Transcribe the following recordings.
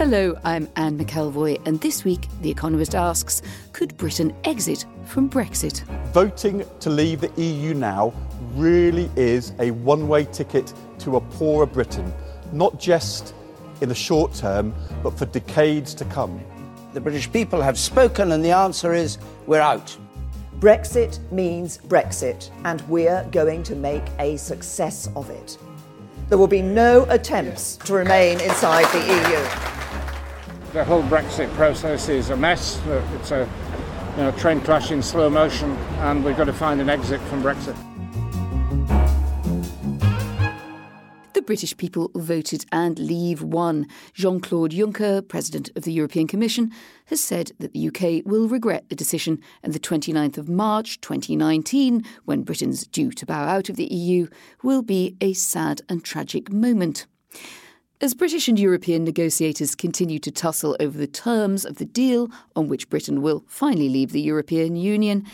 Hello, I'm Anne McElvoy, and this week The Economist asks Could Britain exit from Brexit? Voting to leave the EU now really is a one way ticket to a poorer Britain, not just in the short term, but for decades to come. The British people have spoken, and the answer is we're out. Brexit means Brexit, and we're going to make a success of it. There will be no attempts to remain inside the EU. The whole Brexit process is a mess. It's a you know, train crash in slow motion, and we've got to find an exit from Brexit. The British people voted and Leave won. Jean Claude Juncker, President of the European Commission, has said that the UK will regret the decision, and the 29th of March 2019, when Britain's due to bow out of the EU, will be a sad and tragic moment. As British and European negotiators continue to tussle over the terms of the deal on which Britain will finally leave the European Union,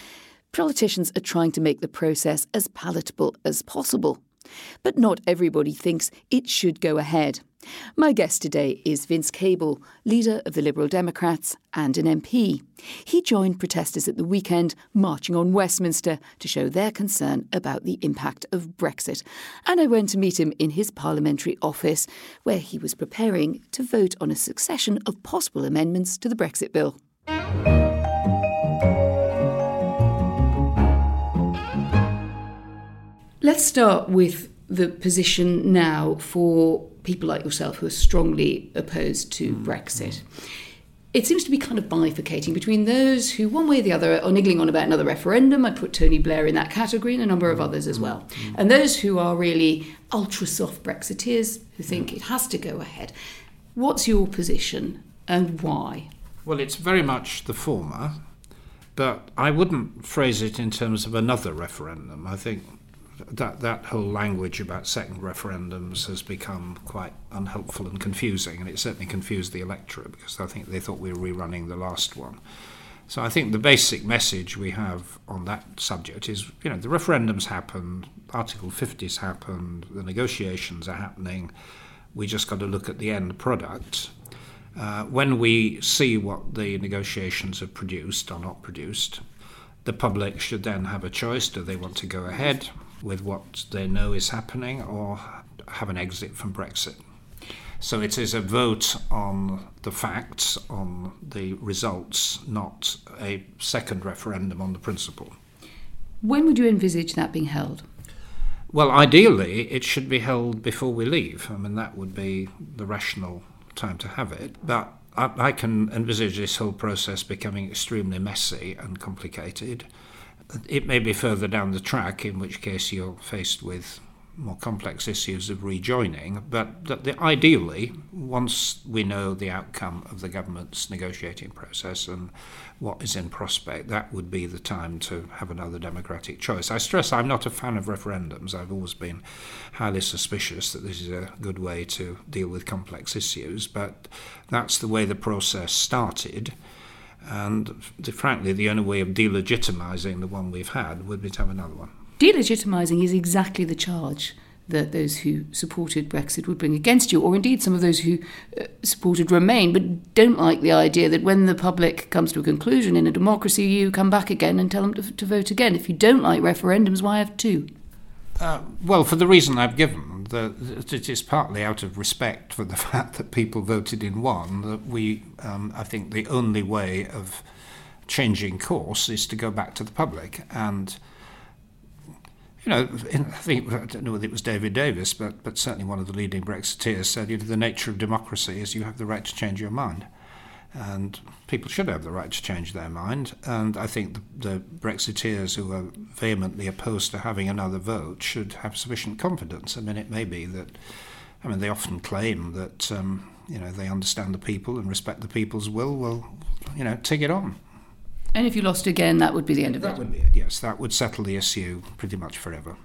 politicians are trying to make the process as palatable as possible. But not everybody thinks it should go ahead. My guest today is Vince Cable, leader of the Liberal Democrats and an MP. He joined protesters at the weekend marching on Westminster to show their concern about the impact of Brexit. And I went to meet him in his parliamentary office, where he was preparing to vote on a succession of possible amendments to the Brexit bill. Let's start with the position now for people like yourself who are strongly opposed to mm-hmm. Brexit. It seems to be kind of bifurcating between those who, one way or the other, are niggling on about another referendum. I put Tony Blair in that category and a number of others as well. Mm-hmm. And those who are really ultra soft Brexiteers who think it has to go ahead. What's your position and why? Well, it's very much the former, but I wouldn't phrase it in terms of another referendum. I think that that whole language about second referendums has become quite unhelpful and confusing, and it certainly confused the electorate because I think they thought we were rerunning the last one. So I think the basic message we have on that subject is, you know, the referendums happened, Article 50's happened, the negotiations are happening. We just got to look at the end product. Uh, when we see what the negotiations have produced or not produced, the public should then have a choice. Do they want to go ahead with what they know is happening or have an exit from Brexit? So it is a vote on the facts, on the results, not a second referendum on the principle. When would you envisage that being held? Well, ideally, it should be held before we leave. I mean, that would be the rational time to have it. But I, I can envisage this whole process becoming extremely messy and complicated. It may be further down the track, in which case you're faced with more complex issues of rejoining, but that the, ideally, once we know the outcome of the government's negotiating process and what is in prospect, that would be the time to have another democratic choice. I stress I'm not a fan of referendums. I've always been highly suspicious that this is a good way to deal with complex issues, but that's the way the process started. And frankly, the only way of delegitimizing the one we've had would be to have another one. Delegitimising is exactly the charge that those who supported Brexit would bring against you, or indeed some of those who uh, supported Remain but don't like the idea that when the public comes to a conclusion in a democracy, you come back again and tell them to, to vote again. If you don't like referendums, why have two? Uh, well, for the reason I've given, the, it is partly out of respect for the fact that people voted in one that we, um, I think, the only way of changing course is to go back to the public and you know, in, I think I don't know whether it was David Davis, but but certainly one of the leading Brexiteers said, you know, the nature of democracy is you have the right to change your mind, And people should have the right to change their mind. And I think the, the Brexiteers who are vehemently opposed to having another vote should have sufficient confidence. I mean, it may be that, I mean, they often claim that, um, you know, they understand the people and respect the people's will. Well, you know, take it on. And if you lost again, that would be the end of that it. That would be it, yes. That would settle the issue pretty much forever.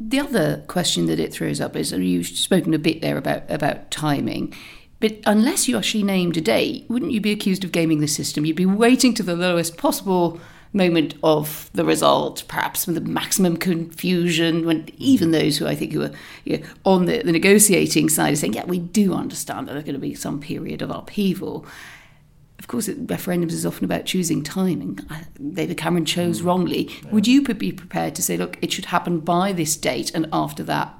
The other question that it throws up is, and you've spoken a bit there about, about timing. But unless you actually named a date, wouldn't you be accused of gaming the system? You'd be waiting to the lowest possible moment of the result, perhaps with the maximum confusion, when even mm-hmm. those who I think who are you know, on the, the negotiating side are saying, yeah, we do understand that there's going to be some period of upheaval. Of course, referendums is often about choosing timing. David Cameron chose mm. wrongly. Yeah. Would you be prepared to say, look, it should happen by this date, and after that,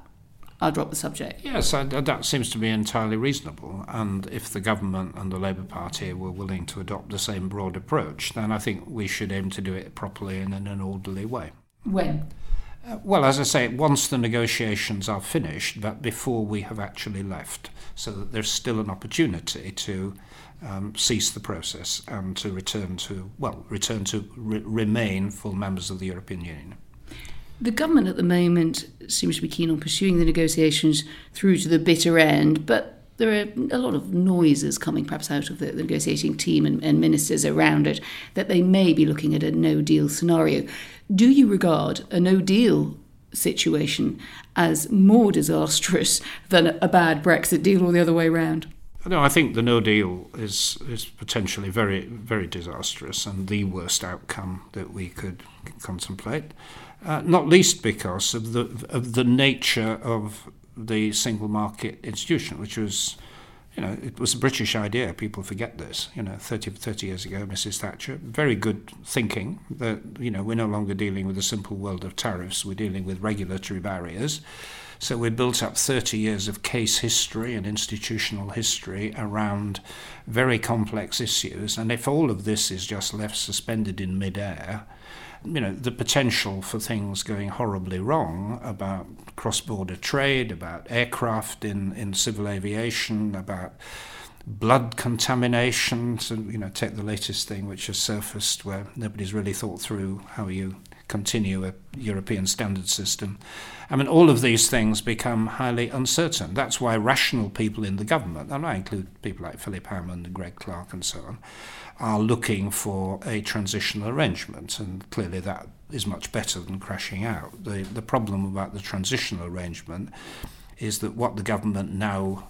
I'll drop the subject. Yes, that seems to be entirely reasonable. And if the government and the Labour Party were willing to adopt the same broad approach, then I think we should aim to do it properly and in an orderly way. When? Uh, well, as I say, once the negotiations are finished, but before we have actually left, so that there's still an opportunity to um, cease the process and to return to, well, return to re- remain full members of the European Union. The government at the moment seems to be keen on pursuing the negotiations through to the bitter end, but there are a lot of noises coming perhaps out of the, the negotiating team and, and ministers around it that they may be looking at a no deal scenario. Do you regard a no deal situation as more disastrous than a bad Brexit deal or the other way around? No, I think the No Deal is is potentially very very disastrous and the worst outcome that we could contemplate. Uh, not least because of the of the nature of the single market institution, which was, you know, it was a British idea. People forget this. You know, 30, 30 years ago, Mrs. Thatcher, very good thinking that you know we're no longer dealing with a simple world of tariffs. We're dealing with regulatory barriers. So we built up 30 years of case history and institutional history around very complex issues. And if all of this is just left suspended in midair, you know, the potential for things going horribly wrong about cross-border trade, about aircraft in, in civil aviation, about blood contamination. So, you know, take the latest thing which has surfaced where nobody's really thought through how you continue a European standard system. I mean, all of these things become highly uncertain. That's why rational people in the government, and I include people like Philip Hammond and Greg Clark and so on, are looking for a transitional arrangement, and clearly that is much better than crashing out. The, the problem about the transitional arrangement is that what the government now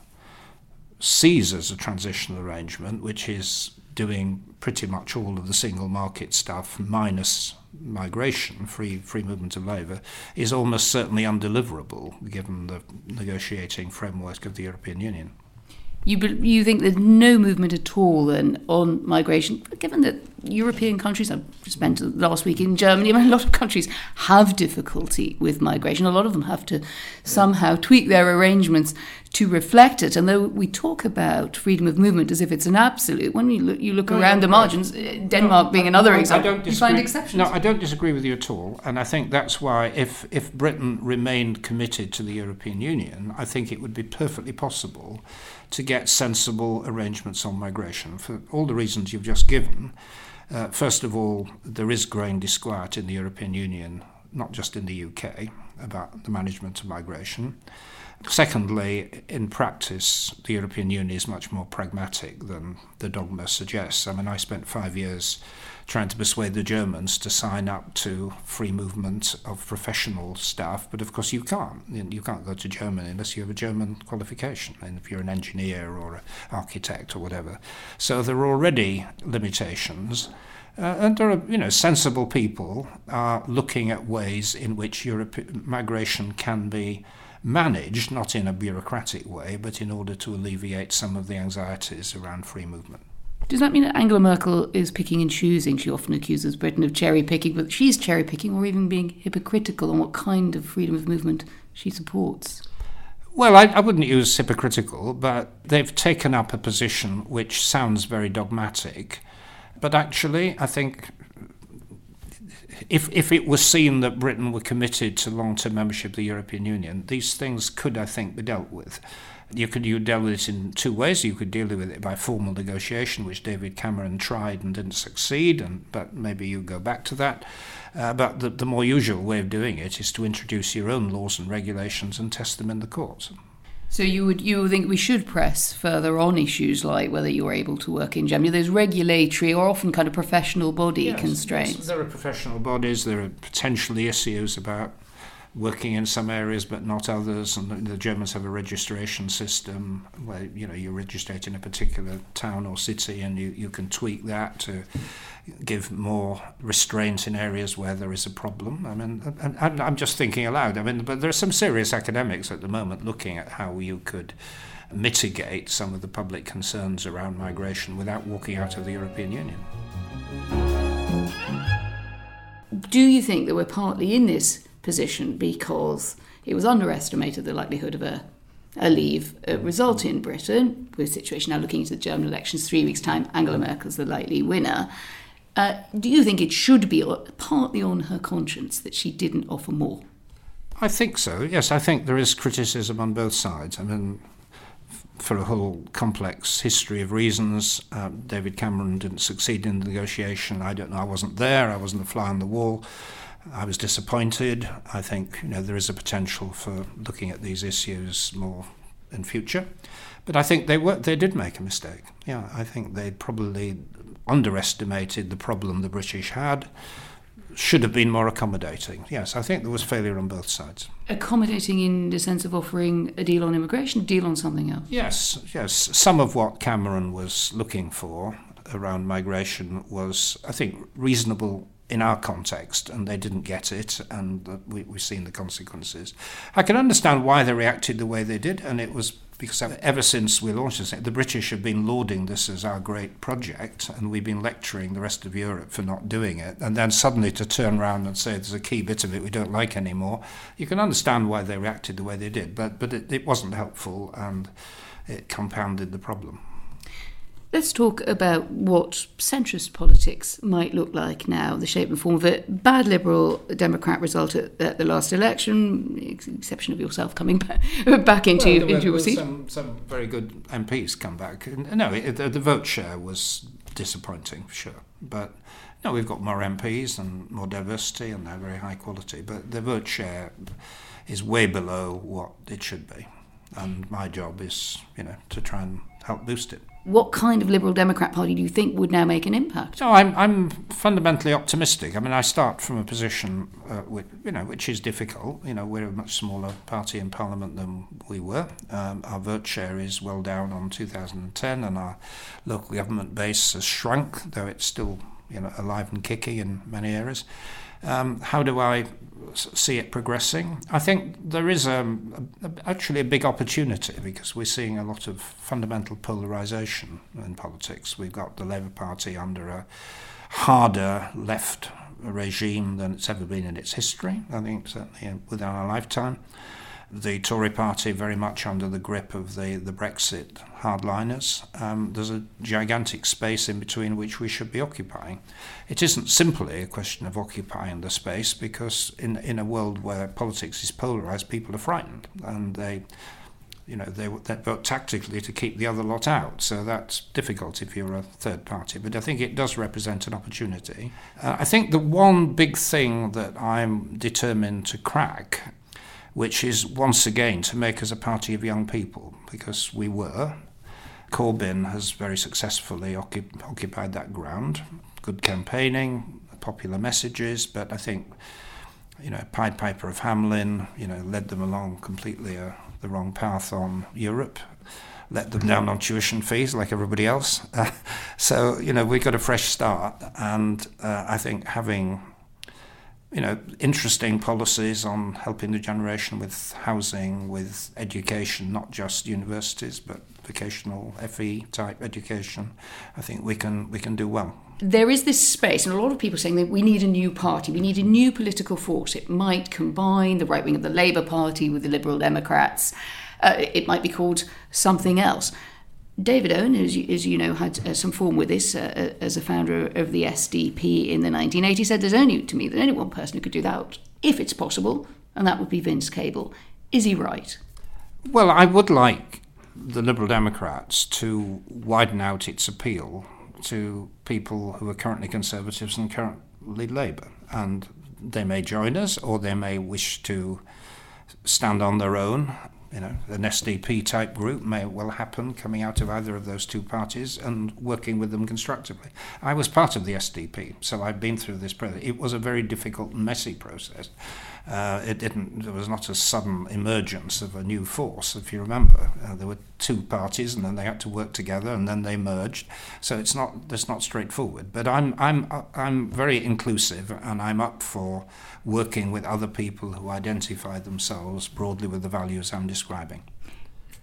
sees as a transitional arrangement, which is doing pretty much all of the single market stuff minus migration, free free movement of labour, is almost certainly undeliverable given the negotiating framework of the European Union. You, you think there's no movement at all then on migration, given that European countries, I spent last week in Germany, I mean, a lot of countries have difficulty with migration. A lot of them have to somehow tweak their arrangements to reflect it. And though we talk about freedom of movement as if it's an absolute, when you look, you look no, around no, the margins, uh, Denmark no, being another I, example, I you find exceptions. No, I don't disagree with you at all. And I think that's why if, if Britain remained committed to the European Union, I think it would be perfectly possible to get sensible arrangements on migration for all the reasons you've just given. Uh, first of all, there is growing disquiet in the European Union, not just in the UK, about the management of migration. Secondly, in practice, the European Union is much more pragmatic than the dogma suggests. I mean, I spent five years trying to persuade the Germans to sign up to free movement of professional staff, but of course you can't. You can't go to Germany unless you have a German qualification, and if you're an engineer or an architect or whatever. So there are already limitations. Uh, and there are, you know, sensible people are looking at ways in which Europe, migration can be managed, not in a bureaucratic way, but in order to alleviate some of the anxieties around free movement. Does that mean that Angela Merkel is picking and choosing? She often accuses Britain of cherry picking, but she's cherry picking or even being hypocritical on what kind of freedom of movement she supports. Well, I, I, wouldn't use hypocritical, but they've taken up a position which sounds very dogmatic. But actually, I think if, if it was seen that Britain were committed to long term membership of the European Union, these things could, I think, be dealt with. You could you deal with it in two ways. You could deal with it by formal negotiation, which David Cameron tried and didn't succeed, and but maybe you go back to that. Uh, but the, the more usual way of doing it is to introduce your own laws and regulations and test them in the courts. So you would you would think we should press further on issues like whether you're able to work in Germany. There's regulatory or often kind of professional body yes, constraints. Yes, there are professional bodies. There are potentially issues about working in some areas but not others. And the Germans have a registration system where you know you register in a particular town or city, and you, you can tweak that to give more restraint in areas where there is a problem. I mean, and I'm just thinking aloud. I mean, but there are some serious academics at the moment looking at how you could mitigate some of the public concerns around migration without walking out of the European Union. Do you think that we're partly in this position because it was underestimated the likelihood of a, a leave a result in Britain. We're situation now looking into the German elections three weeks' time. Angela Merkel's the likely winner. Uh, do you think it should be partly on her conscience that she didn't offer more? I think so. Yes, I think there is criticism on both sides. I mean, for a whole complex history of reasons, uh, David Cameron didn't succeed in the negotiation. I don't know. I wasn't there. I wasn't a fly on the wall. I was disappointed. I think you know there is a potential for looking at these issues more in future, but I think they were they did make a mistake. Yeah, I think they probably underestimated the problem the British had. Should have been more accommodating. Yes, I think there was failure on both sides. Accommodating in the sense of offering a deal on immigration, a deal on something else. Yes, yes. Some of what Cameron was looking for around migration was, I think, reasonable in our context, and they didn't get it, and we, we've seen the consequences. I can understand why they reacted the way they did, and it was because ever since we launched this, the British have been lauding this as our great project, and we've been lecturing the rest of Europe for not doing it. And then suddenly to turn around and say there's a key bit of it we don't like anymore, you can understand why they reacted the way they did, but, but it, it wasn't helpful and it compounded the problem. Let's talk about what centrist politics might look like now, the shape and form of it. Bad Liberal Democrat result at, at the last election, exception of yourself coming back, back into, well, into your seat. Some, some very good MPs come back. No, it, the, the vote share was disappointing, for sure. But no, we've got more MPs and more diversity, and they're very high quality. But the vote share is way below what it should be. And my job is, you know, to try and help boost it what kind of Liberal Democrat Party do you think would now make an impact? So I'm, I'm fundamentally optimistic. I mean, I start from a position uh, which, you know, which is difficult. You know, we're a much smaller party in Parliament than we were. Um, our vote share is well down on 2010, and our local government base has shrunk, though it's still, you know, alive and kicking in many areas. Um, how do I see it progressing? I think there is um, a, a, actually a big opportunity because we're seeing a lot of fundamental polarisation in politics. We've got the Labour Party under a harder left regime than it's ever been in its history, I think, certainly within our lifetime the Tory party very much under the grip of the, the Brexit hardliners. Um, there's a gigantic space in between which we should be occupying. It isn't simply a question of occupying the space because in, in a world where politics is polarised, people are frightened and they you know, they, they vote tactically to keep the other lot out. So that's difficult if you're a third party. But I think it does represent an opportunity. Uh, I think the one big thing that I'm determined to crack which is once again to make us a party of young people, because we were. Corbyn has very successfully occup- occupied that ground. Good campaigning, popular messages, but I think, you know, Pied Piper of Hamelin, you know, led them along completely uh, the wrong path on Europe let them down on tuition fees like everybody else. Uh, so, you know, we got a fresh start. And uh, I think having you know, interesting policies on helping the generation with housing, with education, not just universities, but vocational FE type education. I think we can we can do well. There is this space, and a lot of people saying that we need a new party, we need a new political force. It might combine the right wing of the Labour Party with the Liberal Democrats. Uh, it might be called something else. David Owen, as you, as you know, had uh, some form with this uh, uh as a founder of the SDP in the 1980s, said there's only, to me, there's only one person who could do that, if it's possible, and that would be Vince Cable. Is he right? Well, I would like the Liberal Democrats to widen out its appeal to people who are currently Conservatives and currently Labour. And they may join us or they may wish to stand on their own you know, an SDP type group may well happen coming out of either of those two parties and working with them constructively. I was part of the SDP, so I've been through this process. It was a very difficult messy process. Uh, it didn't. There was not a sudden emergence of a new force, if you remember. Uh, there were two parties, and then they had to work together, and then they merged. So it's not. It's not straightforward. But I'm. I'm. I'm very inclusive, and I'm up for working with other people who identify themselves broadly with the values I'm describing.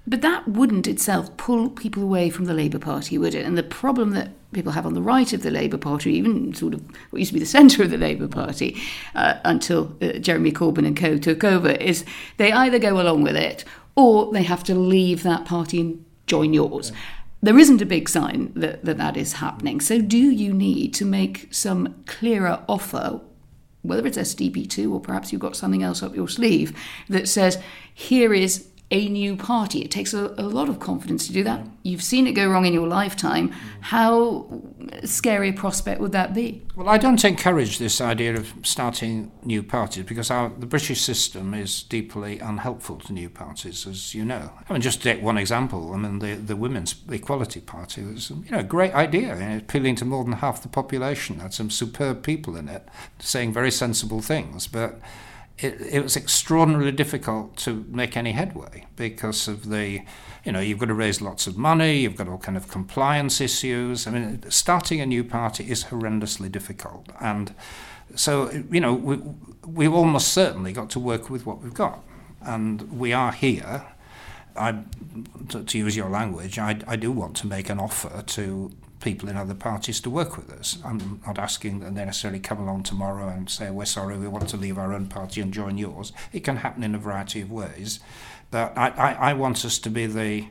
But that wouldn't itself pull people away from the Labour Party, would it? And the problem that people have on the right of the Labour Party, even sort of what used to be the centre of the Labour Party uh, until uh, Jeremy Corbyn and co took over, is they either go along with it or they have to leave that party and join yours. Yeah. There isn't a big sign that, that that is happening. So, do you need to make some clearer offer whether it's SDP2 or perhaps you've got something else up your sleeve that says, here is a new party. It takes a, a, lot of confidence to do that. You've seen it go wrong in your lifetime. Mm. How scary a prospect would that be? Well, I don't encourage this idea of starting new parties because our, the British system is deeply unhelpful to new parties, as you know. I mean, just to take one example, I mean, the, the Women's Equality Party was you know, a great idea, you know, appealing to more than half the population, had some superb people in it saying very sensible things, but it, it was extraordinarily difficult to make any headway because of the, you know, you've got to raise lots of money, you've got all kind of compliance issues. I mean, starting a new party is horrendously difficult, and so you know, we we've almost certainly got to work with what we've got, and we are here. I, to, to use your language, I, I do want to make an offer to people in other parties to work with us. I'm not asking that they necessarily come along tomorrow and say, we're sorry, we want to leave our own party and join yours. It can happen in a variety of ways. But I, I, I want us to be the,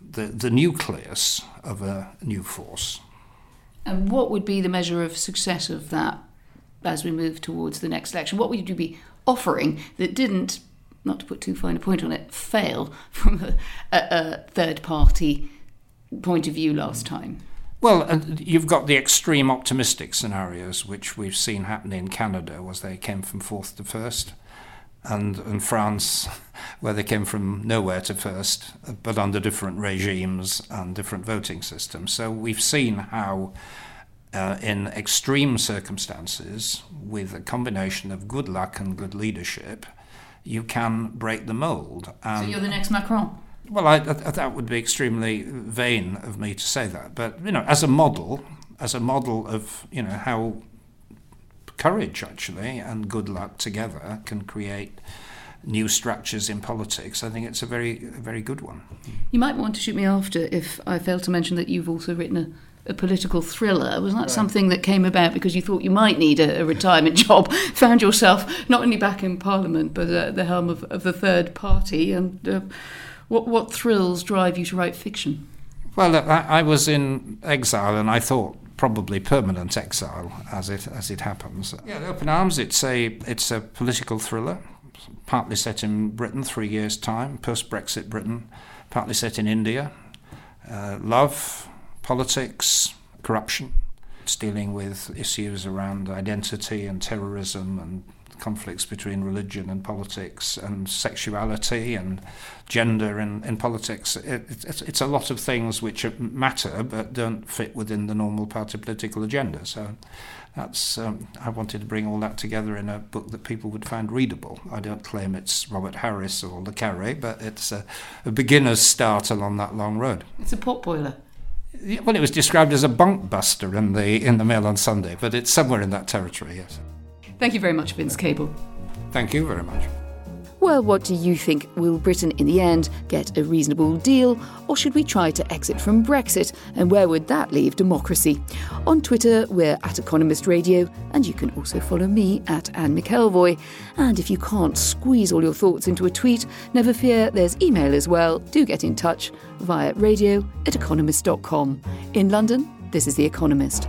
the, the nucleus of a new force. And what would be the measure of success of that as we move towards the next election? What would you be offering that didn't, not to put too fine a point on it, fail from a, a, a third party point of view last time? Well, uh, you've got the extreme optimistic scenarios, which we've seen happen in Canada, was they came from fourth to first, and in France, where they came from nowhere to first, but under different regimes and different voting systems. So we've seen how, uh, in extreme circumstances, with a combination of good luck and good leadership, you can break the mold. And so you're the next Macron. Well, I, I, that would be extremely vain of me to say that, but you know, as a model, as a model of you know how courage actually and good luck together can create new structures in politics. I think it's a very, a very good one. You might want to shoot me after if I fail to mention that you've also written a a political thriller? Was that right. something that came about because you thought you might need a, a retirement job? Found yourself not only back in Parliament but at the helm of, of the third party and uh, what, what thrills drive you to write fiction? Well, I, I was in exile and I thought probably permanent exile as it as it happens. Yeah, Open Arms. It's a it's a political thriller, partly set in Britain, three years time, post Brexit Britain, partly set in India. Uh, love, politics, corruption. It's dealing with issues around identity and terrorism and conflicts between religion and politics and sexuality and gender in, in politics. It, it's, it's a lot of things which matter but don't fit within the normal party political agenda. So that's um, I wanted to bring all that together in a book that people would find readable. I don't claim it's Robert Harris or Le Carre, but it's a, a beginner's start along that long road. It's a potboiler. well, it was described as a bonkbuster in the in the Mail on Sunday, but it's somewhere in that territory. Yes. Thank you very much, Vince Cable. Thank you very much. Well, what do you think? Will Britain in the end get a reasonable deal, or should we try to exit from Brexit? And where would that leave democracy? On Twitter, we're at Economist Radio, and you can also follow me at Anne McElvoy. And if you can't squeeze all your thoughts into a tweet, never fear, there's email as well. Do get in touch via radio at economist.com. In London, this is The Economist.